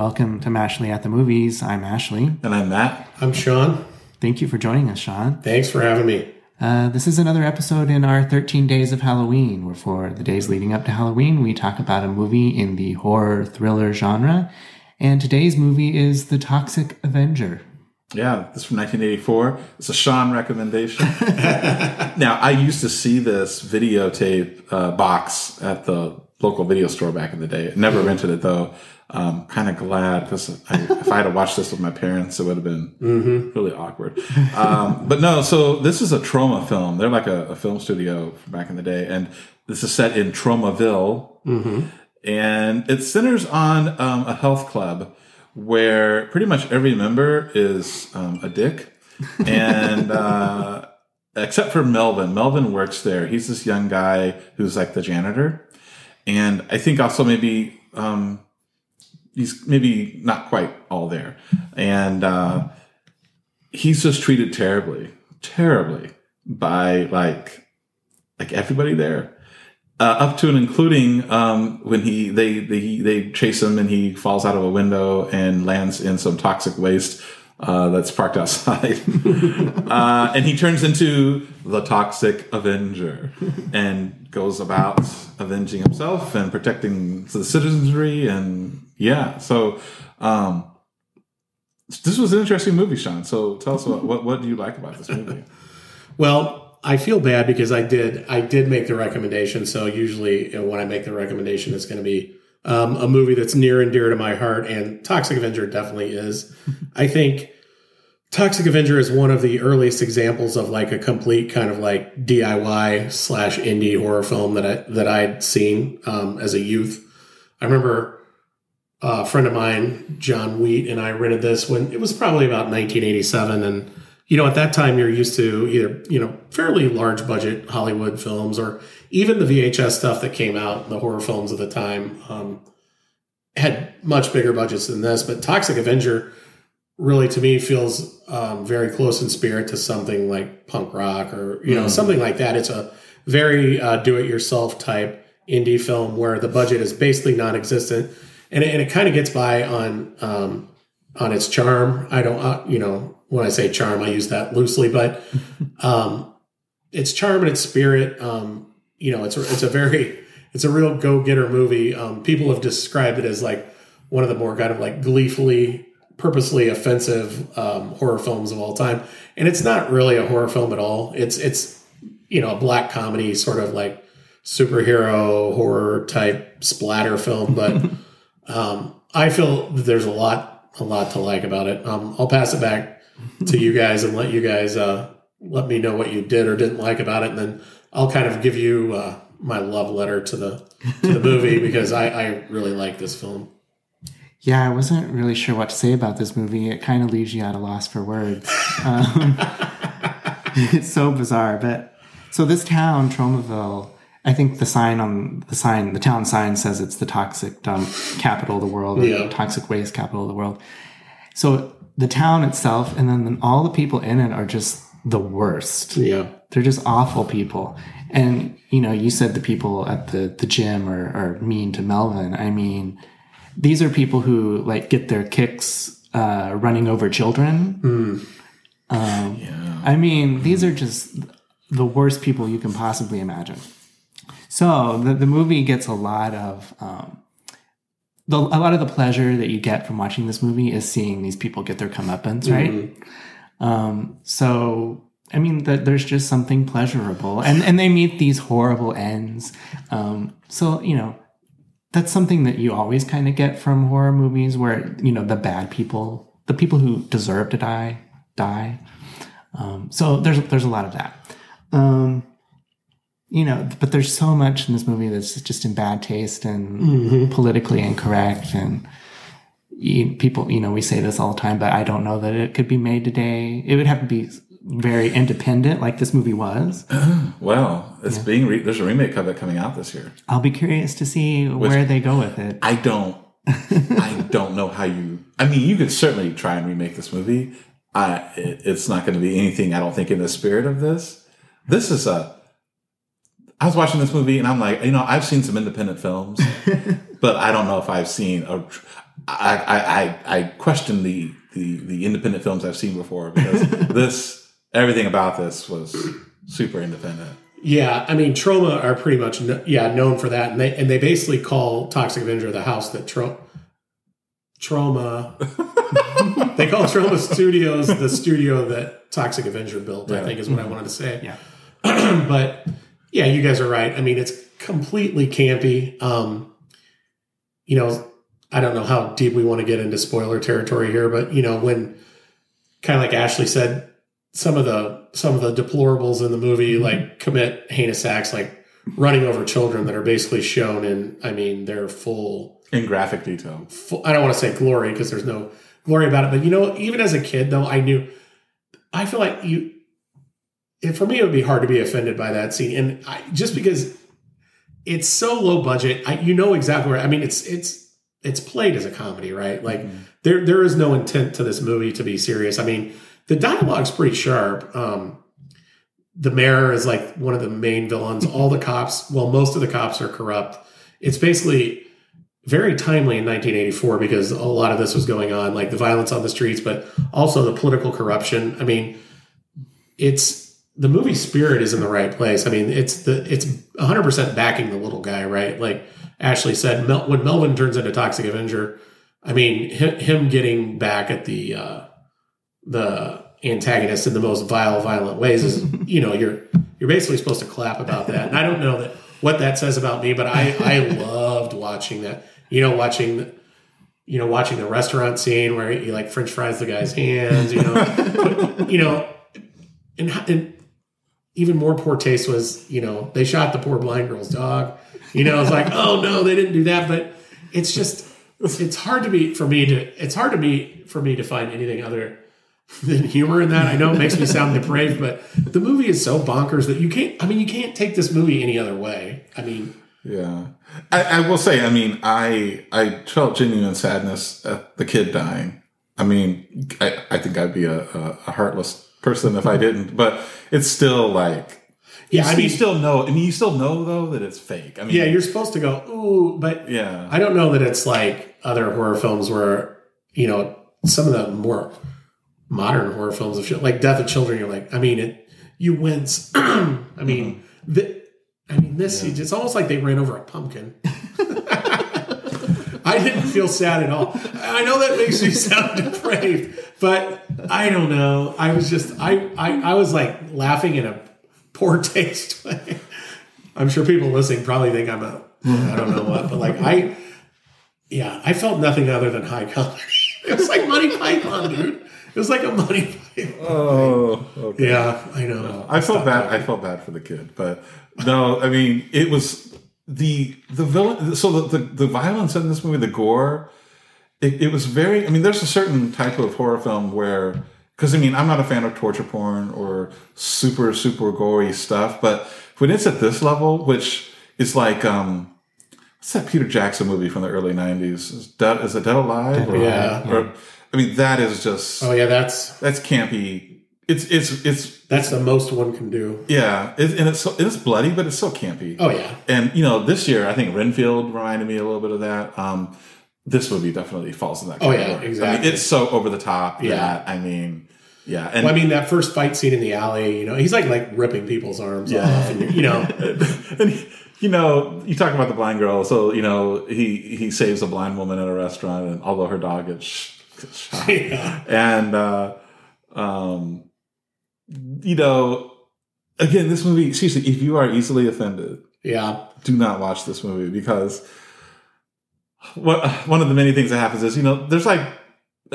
welcome to Mashley at the Movies. I'm Ashley. And I'm Matt. I'm Sean. Thank you for joining us, Sean. Thanks for having me. Uh, this is another episode in our 13 Days of Halloween, where for the days leading up to Halloween, we talk about a movie in the horror thriller genre. And today's movie is The Toxic Avenger. Yeah, this is from 1984. It's a Sean recommendation. now, I used to see this videotape uh, box at the local video store back in the day. Never rented it though. Um, kind of glad because if I had to watch this with my parents, it would have been mm-hmm. really awkward. Um, but no, so this is a Troma film. They're like a, a, film studio back in the day, and this is set in Tromaville, mm-hmm. and it centers on um, a health club where pretty much every member is um, a dick, and uh, except for Melvin. Melvin works there. He's this young guy who's like the janitor, and I think also maybe um, he's maybe not quite all there, and uh, he's just treated terribly, terribly by like like everybody there. Uh, up to and including um, when he they, they they chase him and he falls out of a window and lands in some toxic waste uh, that's parked outside, uh, and he turns into the toxic Avenger and goes about avenging himself and protecting the citizenry and yeah so um, this was an interesting movie sean. So tell us what, what, what do you like about this movie? Well I feel bad because I did I did make the recommendation. So usually when I make the recommendation, it's going to be um, a movie that's near and dear to my heart, and Toxic Avenger definitely is. I think Toxic Avenger is one of the earliest examples of like a complete kind of like DIY slash indie horror film that I that I'd seen um, as a youth. I remember a friend of mine, John Wheat, and I rented this when it was probably about 1987, and you know, at that time you're used to either, you know, fairly large budget Hollywood films or even the VHS stuff that came out, the horror films of the time, um, had much bigger budgets than this. But Toxic Avenger really, to me, feels um, very close in spirit to something like punk rock or, you know, mm. something like that. It's a very uh, do it yourself type indie film where the budget is basically non existent. And it, and it kind of gets by on, um, on its charm. I don't, uh, you know, when I say charm, I use that loosely, but um, its charm and its spirit. Um, you know, it's it's a very it's a real go getter movie. Um, people have described it as like one of the more kind of like gleefully, purposely offensive um, horror films of all time, and it's not really a horror film at all. It's it's you know a black comedy sort of like superhero horror type splatter film, but um, I feel there's a lot a lot to like about it. Um, I'll pass it back to you guys and let you guys uh, let me know what you did or didn't like about it, and then I'll kind of give you uh, my love letter to the to the movie because I, I really like this film. Yeah, I wasn't really sure what to say about this movie. It kind of leaves you at a loss for words. Um, it's so bizarre, but so this town, Tromaville, I think the sign on the sign, the town sign says it's the toxic dump capital of the world, or yeah. toxic waste capital of the world. So the town itself and then all the people in it are just the worst. Yeah. They're just awful people. And, you know, you said the people at the, the gym are, are mean to Melvin. I mean, these are people who like get their kicks uh, running over children. Mm. Um, yeah. I mean, these are just the worst people you can possibly imagine. So the, the movie gets a lot of um, the, a lot of the pleasure that you get from watching this movie is seeing these people get their comeuppance, right? Mm-hmm. Um, so, I mean, the, there's just something pleasurable, and and they meet these horrible ends. Um, so, you know, that's something that you always kind of get from horror movies, where you know the bad people, the people who deserve to die, die. Um, so there's there's a lot of that. Um, you know, but there's so much in this movie that's just in bad taste and mm-hmm. politically incorrect. And you, people, you know, we say this all the time, but I don't know that it could be made today. It would have to be very independent, like this movie was. well, it's yeah. being re- there's a remake of it coming out this year. I'll be curious to see Which, where they go with it. I don't. I don't know how you. I mean, you could certainly try and remake this movie. I, it, it's not going to be anything. I don't think in the spirit of this. This is a I was watching this movie and I'm like, you know, I've seen some independent films but I don't know if I've seen a. I I I, I question the, the the independent films I've seen before because this everything about this was super independent. Yeah, I mean, Troma are pretty much kn- yeah known for that, and they and they basically call Toxic Avenger the house that Tro- Troma. they call Troma Studios the studio that Toxic Avenger built. I think is what I mm-hmm. wanted to say. Yeah. but yeah, you guys are right. I mean, it's completely campy. Um, you know, I don't know how deep we want to get into spoiler territory here, but you know, when kind of like Ashley said, some of the some of the deplorables in the movie like commit heinous acts, like running over children that are basically shown in. I mean, they're full. In graphic detail. full I don't want to say glory because there's no glory about it, but you know, even as a kid though, I knew. I feel like you. It, for me, it would be hard to be offended by that scene, and I, just because it's so low budget, I, you know exactly where. I mean, it's it's it's played as a comedy, right? Like there there is no intent to this movie to be serious. I mean, the dialogue's pretty sharp. Um, the mayor is like one of the main villains. All the cops, well, most of the cops are corrupt. It's basically very timely in 1984 because a lot of this was going on, like the violence on the streets, but also the political corruption. I mean, it's the movie spirit is in the right place. I mean, it's the it's 100 percent backing the little guy, right? Like Ashley said, Mel, when Melvin turns into Toxic Avenger, I mean, him, him getting back at the uh, the antagonist in the most vile, violent ways is, you know, you're you're basically supposed to clap about that. And I don't know that what that says about me, but I I loved watching that. You know, watching The, you know watching the restaurant scene where he like French fries the guy's hands. You know, but, you know, and, and even more poor taste was you know they shot the poor blind girl's dog. You know, it's like oh no, they didn't do that, but it's just it's hard to be for me to it's hard to be for me to find anything other than humor in that. I know it makes me sound depraved, but the movie is so bonkers that you can't. I mean, you can't take this movie any other way. I mean, Yeah, I, I will say. I mean, I I felt genuine sadness at the kid dying. I mean, I, I think I'd be a, a, a heartless person if I didn't. But it's still like, yeah, I you still know. I mean, you still know though that it's fake. I mean, yeah, you're supposed to go ooh, but yeah, I don't know that it's like other horror films where you know some of the more modern horror films of shit like Death of Children. You're like, I mean, it you wince. I mean, mm-hmm. the, I mean this. It's almost like they ran over a pumpkin. I didn't feel sad at all. I know that makes me sound depraved, but I don't know. I was just I I, I was like laughing in a poor taste way. I'm sure people listening probably think I'm a I don't know what, but like I yeah, I felt nothing other than high comedy. It was like Monty Python, dude. It was like a Monty Python. Oh, okay. Yeah, I know. I felt bad. I felt bad for the kid, but no, I mean, it was the the villain. So the the, the violence in this movie, the gore, it, it was very. I mean, there's a certain type of horror film where, because I mean, I'm not a fan of torture porn or super super gory stuff, but when it's at this level, which is like, um, what's that Peter Jackson movie from the early '90s? Is Dead, is it Dead Alive? Or, Yeah. Or, I mean, that is just Oh yeah, that's that's campy. It's it's it's that's the most one can do. yeah, it, and it's so, it's bloody, but it's so campy. Oh yeah. And you know, this year I think Renfield reminded me a little bit of that. Um, this movie definitely falls in that. Oh, yeah, category. I exactly. mean, it's so over the top. Yeah. that I mean, yeah, and Well, I mean that first fight scene in the alley, you know, he's like like ripping people's arms Yeah. off, and you know, and you know, you talk about the blind girl. So you know, he he saves a blind woman at a restaurant, and although her dog gets, gets shot, yeah, and uh, um, you know, again, this movie. Seriously, if you are easily offended, yeah, do not watch this movie because what one of the many things that happens is you know there's like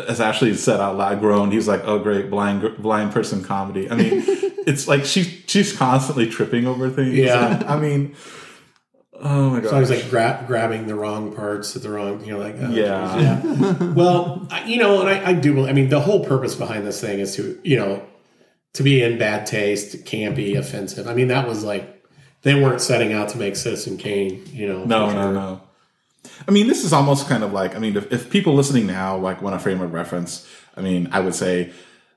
as Ashley said out loud groaned he's like oh great blind blind person comedy I mean it's like she she's constantly tripping over things Yeah. I mean oh my god so I was like gra- grabbing the wrong parts at the wrong, you know, like oh, Yeah. yeah. well, I- you know, and I, I do. I mean, the whole purpose behind this thing is to, you know, to be in bad taste, campy, offensive. I mean, that was like they weren't setting out to make Citizen Kane, you know. no no no I mean this is almost kind of like I mean if, if people listening now like want to frame a reference I mean I would say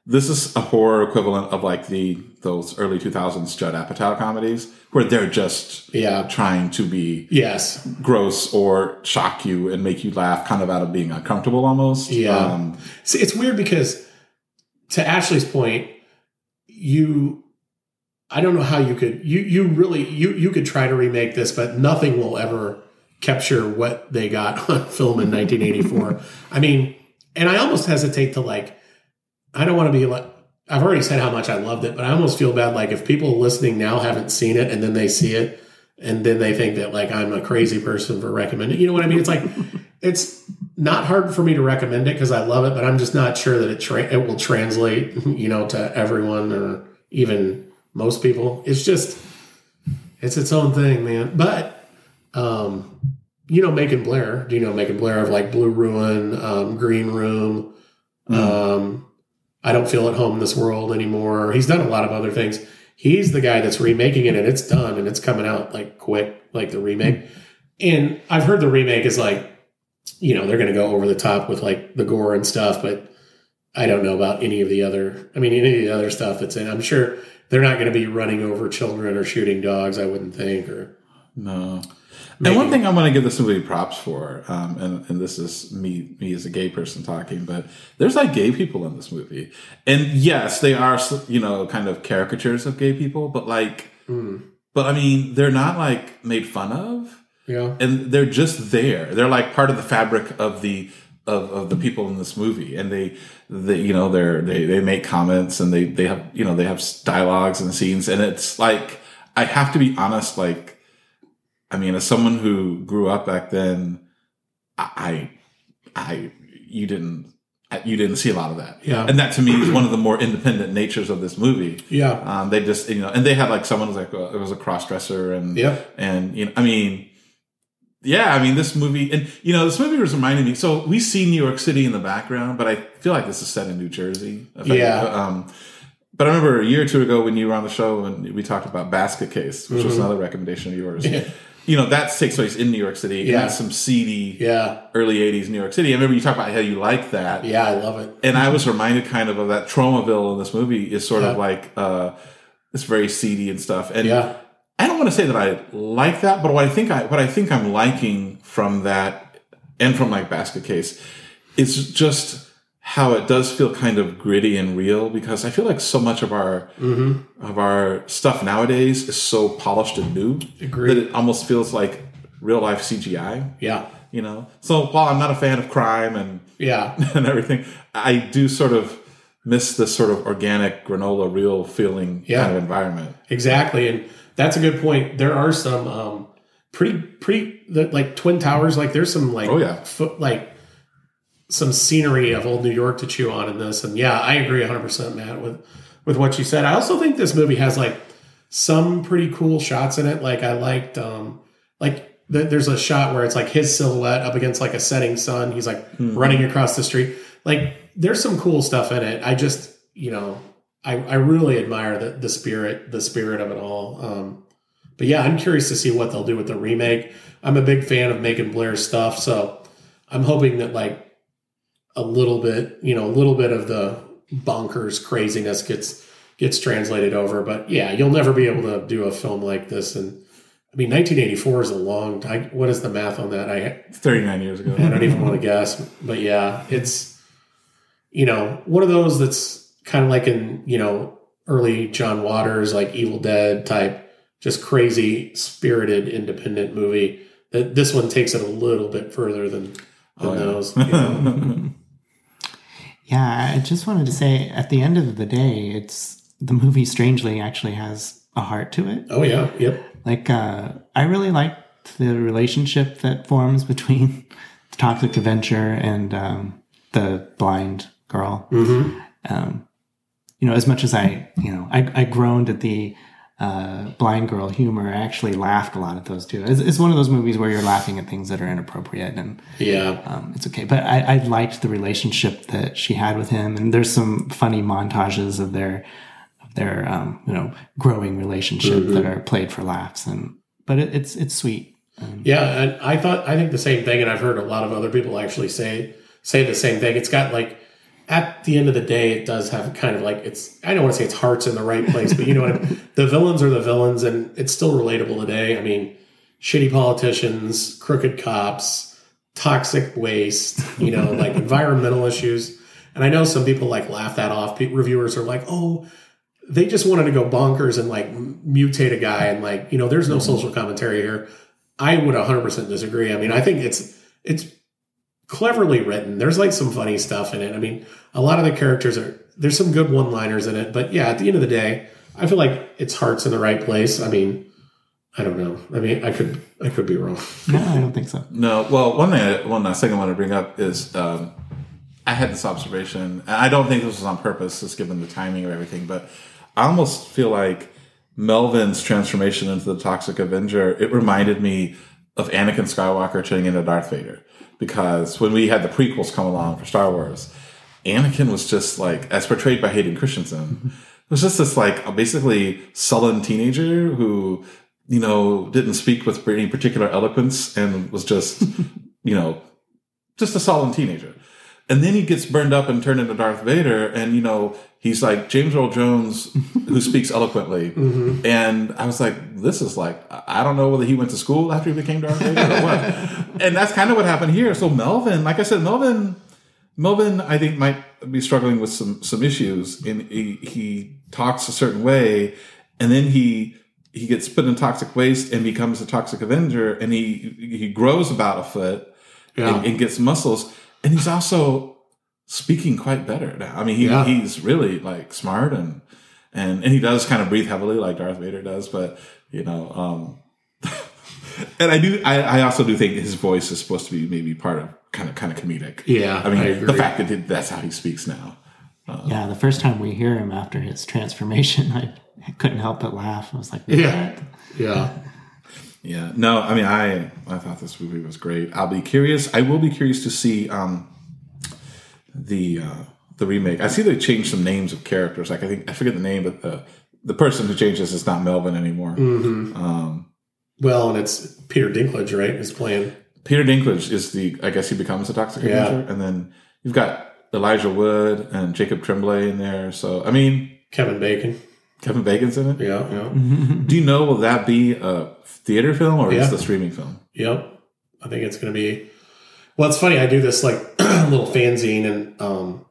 this is a horror equivalent of like the those early 2000s Judd Apatow comedies where they're just Yeah. trying to be Yes. gross or shock you and make you laugh kind of out of being uncomfortable almost. Yeah. Um, See, it's weird because to Ashley's point, you I don't know how you could you you really you you could try to remake this, but nothing will ever capture what they got on film in 1984. I mean, and I almost hesitate to like I don't want to be like I've already said how much I loved it, but I almost feel bad like if people listening now haven't seen it and then they see it and then they think that like I'm a crazy person for recommending. You know what I mean? It's like it's not hard for me to recommend it because I love it, but I'm just not sure that it tra- it will translate, you know, to everyone or even most people. It's just it's its own thing, man. But um, you know, Macon Blair. Do you know Macon Blair of like Blue Ruin, um, Green Room? Um, I don't feel at home in this world anymore. He's done a lot of other things. He's the guy that's remaking it, and it's done, and it's coming out like quick, like the remake. And I've heard the remake is like, you know, they're going to go over the top with like the gore and stuff, but I don't know about any of the other. I mean, any of the other stuff that's in. I'm sure they're not going to be running over children or shooting dogs. I wouldn't think. Or no. Maybe. And one thing I want to give this movie props for, um, and, and this is me, me as a gay person talking, but there's like gay people in this movie, and yes, they are, you know, kind of caricatures of gay people, but like, but I mean, they're not like made fun of, yeah, and they're just there. They're like part of the fabric of the of, of the people in this movie, and they, they, you know, they're they they make comments and they they have you know they have dialogues and scenes, and it's like I have to be honest, like. I mean, as someone who grew up back then, I, I, you didn't, you didn't see a lot of that. Yeah. And that to me is one of the more independent natures of this movie. yeah, Um, they just, you know, and they had like someone was like, uh, it was a cross dresser and, yeah, and, you know, I mean, yeah, I mean, this movie, and, you know, this movie was reminding me, so we see New York City in the background, but I feel like this is set in New Jersey. Yeah. um, but I remember a year or two ago when you were on the show and we talked about Basket Case, which was Mm-hmm. another recommendation of yours. You know, that takes place in New York City. Yeah. And some seedy yeah, early 80s New York City. I remember you talked about how you like that. yeah. I love it. And I was reminded kind of of that Tromaville in this movie is sort of like, uh, it's very seedy and stuff. And Yeah, I don't want to say that I like that, but what I think I what I think I'm liking from that and from like Basket Case is just how it does feel kind of gritty and real because I feel like so much of our mm-hmm. of our stuff nowadays is so polished and new Agreed. that it almost feels like real life CGI. yeah, You know, so while I'm not a fan of crime and yeah. and everything, I do sort of miss this sort of organic granola real feeling Yeah. kind of environment. Exactly, and that's a good point. There are some um, pretty pretty the, like twin towers. Like there's some like Oh, yeah. foot like some scenery of old New York to chew on in this. And yeah, I agree 100 percent, Matt, with with what you said. I also think this movie has like some pretty cool shots in it. Like I liked um like the, there's a shot where it's like his silhouette up against like a setting sun. He's like running across the street. Like there's some cool stuff in it. I just you know I, I really admire the, the spirit the spirit of it all. Um, but yeah, I'm curious to see what they'll do with the remake. I'm a big fan of Macon Blair's stuff, so I'm hoping that like a little bit, you know, a little bit of the bonkers craziness gets gets translated over. But yeah, you'll never be able to do a film like this. And I mean, 1984 is a long time. What is the math on that? I 39 years ago. I don't even want to guess. But yeah, it's you know one of those that's kind of like in you know early John Waters like Evil Dead type, just crazy spirited independent movie. That this one takes it a little bit further than than Oh, yeah. those. you know? Yeah, I just wanted to say at the end of the day, it's the movie strangely actually has a heart to it. oh yeah, yep, Like, uh, I really liked the relationship that forms between the Toxic Avenger and um, the blind girl. mm-hmm. Um, you know, as much as I, you know, I, I groaned at the uh, blind girl humor, I actually laughed a lot at those too. It's, it's one of those movies where you're laughing at things that are inappropriate and yeah, um, it's okay. But I, I liked the relationship that she had with him, and there's some funny montages of their of their um, you know growing relationship that are played for laughs, and but it, it's it's sweet. Um, yeah. And I thought I think the same thing, and I've heard a lot of other people actually say say the same thing. It's got like at the end of the day, it does have kind of like it's. I don't want to say it's hearts in the right place, but you know what? I mean? The villains are the villains, and it's still relatable today. I mean, shitty politicians, crooked cops, toxic waste, you know, like environmental issues. And I know some people like laugh that off. Reviewers are like, "Oh, they just wanted to go bonkers and like mutate a guy," and like, you know, there's no mm-hmm. social commentary here. I would 100% disagree. I mean, I think it's it's cleverly written. There's like some funny stuff in it. I mean, a lot of the characters are there's some good one-liners in it, but yeah, at the end of the day, I feel like its heart's in the right place. I mean, I don't know. I mean, I could I could be wrong. No, I don't think so. No, well, one thing, I, one last thing I want to bring up is um, I had this observation, and I don't think this was on purpose, just given the timing of everything, but I almost feel like Melvin's transformation into the Toxic Avenger, it reminded me of Anakin Skywalker turning into Darth Vader. Because when we had the prequels come along for Star Wars, Anakin was just like, as portrayed by Hayden Christensen, mm-hmm. was just this like basically sullen teenager who, you know, didn't speak with any particular eloquence and was just, you know, just a sullen teenager. And then he gets burned up and turned into Darth Vader, and you know he's like James Earl Jones, who speaks eloquently. Mm-hmm. And I was like, this is like I don't know whether he went to school after he became Darth Vader or what. and that's kind of what happened here. So Melvin, like I said, Melvin, Melvin, I think might be struggling with some some issues. And he, he talks a certain way, and then he he gets put in toxic waste and becomes a toxic Avenger, and he he grows about a foot Yeah. and, and gets muscles, and he's also speaking quite better now. I mean, he, Yeah. he's really like smart and and and he does kind of breathe heavily like Darth Vader does, but you know, um and I do I, I also do think his voice is supposed to be maybe part of kind of kind of comedic. Yeah, I mean, I the fact that it- that's how he speaks now. Yeah, the first time we hear him after his transformation, I, I couldn't help but laugh. I was like, Yeah. "What?" Yeah. Yeah, no, I mean, I I thought this movie was great. I'll be curious. I will be curious to see um the uh the remake. I see they changed some names of characters. Like I think I forget the name, but the the person who changes is not Melvin anymore. Um, Well, and it's Peter Dinklage, right? Is playing. Peter Dinklage is the. I guess he becomes a Toxic Yeah. Avenger, and then you've got Elijah Wood and Jacob Tremblay in there. So I mean, Kevin Bacon. Kevin Bacon's in it. Yeah, yeah. Do you know will that be a theater film or Yeah. is the streaming film? Yep. I think it's going to be. Well, it's funny. I do this like little fanzine, and um,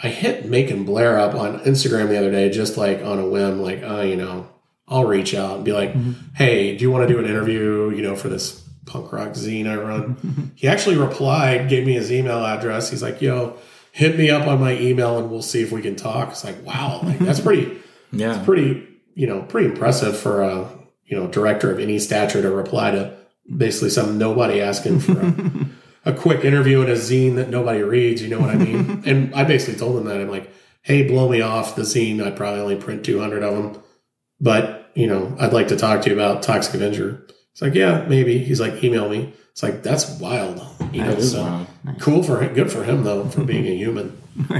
I hit Macon Blair up on Instagram the other day, just like on a whim, like, oh, you know, I'll reach out and be like, hey, do you want to do an interview, you know, for this punk rock zine I run? he actually replied, gave me his email address. He's like, yo, hit me up on my email and we'll see if we can talk. It's like, wow, like that's pretty Yeah, pretty you know pretty impressive for a you know director of any stature to reply to basically some nobody asking for. A, a quick interview in a zine that nobody reads you know what i mean? And i basically told him that. I'm like hey blow me off the zine. I'd probably only print 200 of them but you know i'd like to talk to you about toxic avenger. It's like yeah maybe. He's like email me. It's like that's wild. You know That is so wild. cool for him good for him though for being a human.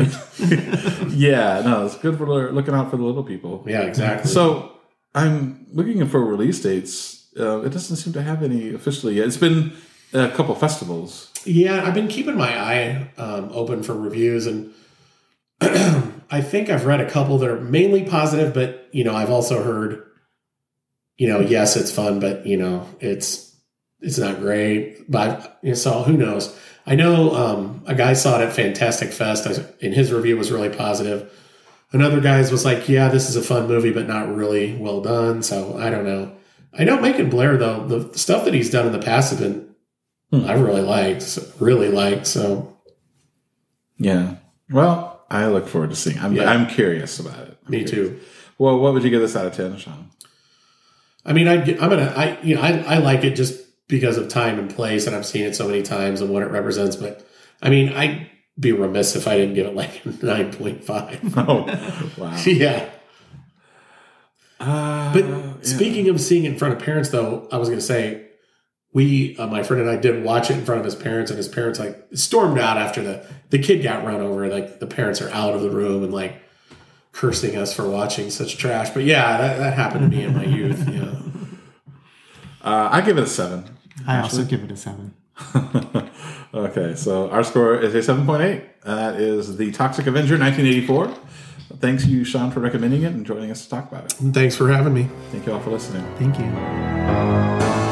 Yeah, no, it's good for looking out for the little people. yeah exactly. So I'm looking for release dates. Uh, it doesn't seem to have any officially yet. It's been a couple festivals. Yeah, I've been keeping my eye um, open for reviews, and I think I've read a couple that are mainly positive, but you know, I've also heard, you know, yes, it's fun, but you know, it's it's not great. But you know, so who knows? I know um, a guy saw it at Fantastic Fest, and his review was really positive. Another guy's was like, "Yeah, this is a fun movie, but not really well done." So I don't know. I know Macon Blair though the stuff that he's done in the past has been hmm. I really liked, really liked. So Yeah. Well, I look forward to seeing. I'm Yeah. I'm curious about it. I'm me curious. too. Well, what would you give this out of ten, Sean? I mean, I, I'm gonna, I you know, I, I like it just because of time and place, and I've seen it so many times and what it represents. But I mean, I'd be remiss if I didn't give it like nine point five. Oh, wow. yeah. Uh, But yeah. speaking of seeing in front of parents, though, I was going to say, we, uh, my friend and I did watch it in front of his parents, and his parents like stormed out after the the kid got run over. Like the parents are out of the room and like cursing us for watching such trash. But yeah, that, that happened to me in my youth. Yeah. uh, I give it a seven. I also give it a seven. Okay, so our score is a 7.8. And that is The Toxic Avenger 1984. Thanks you, Sean, for recommending it and joining us to talk about it. Thanks for having me. Thank you all for listening. Thank you.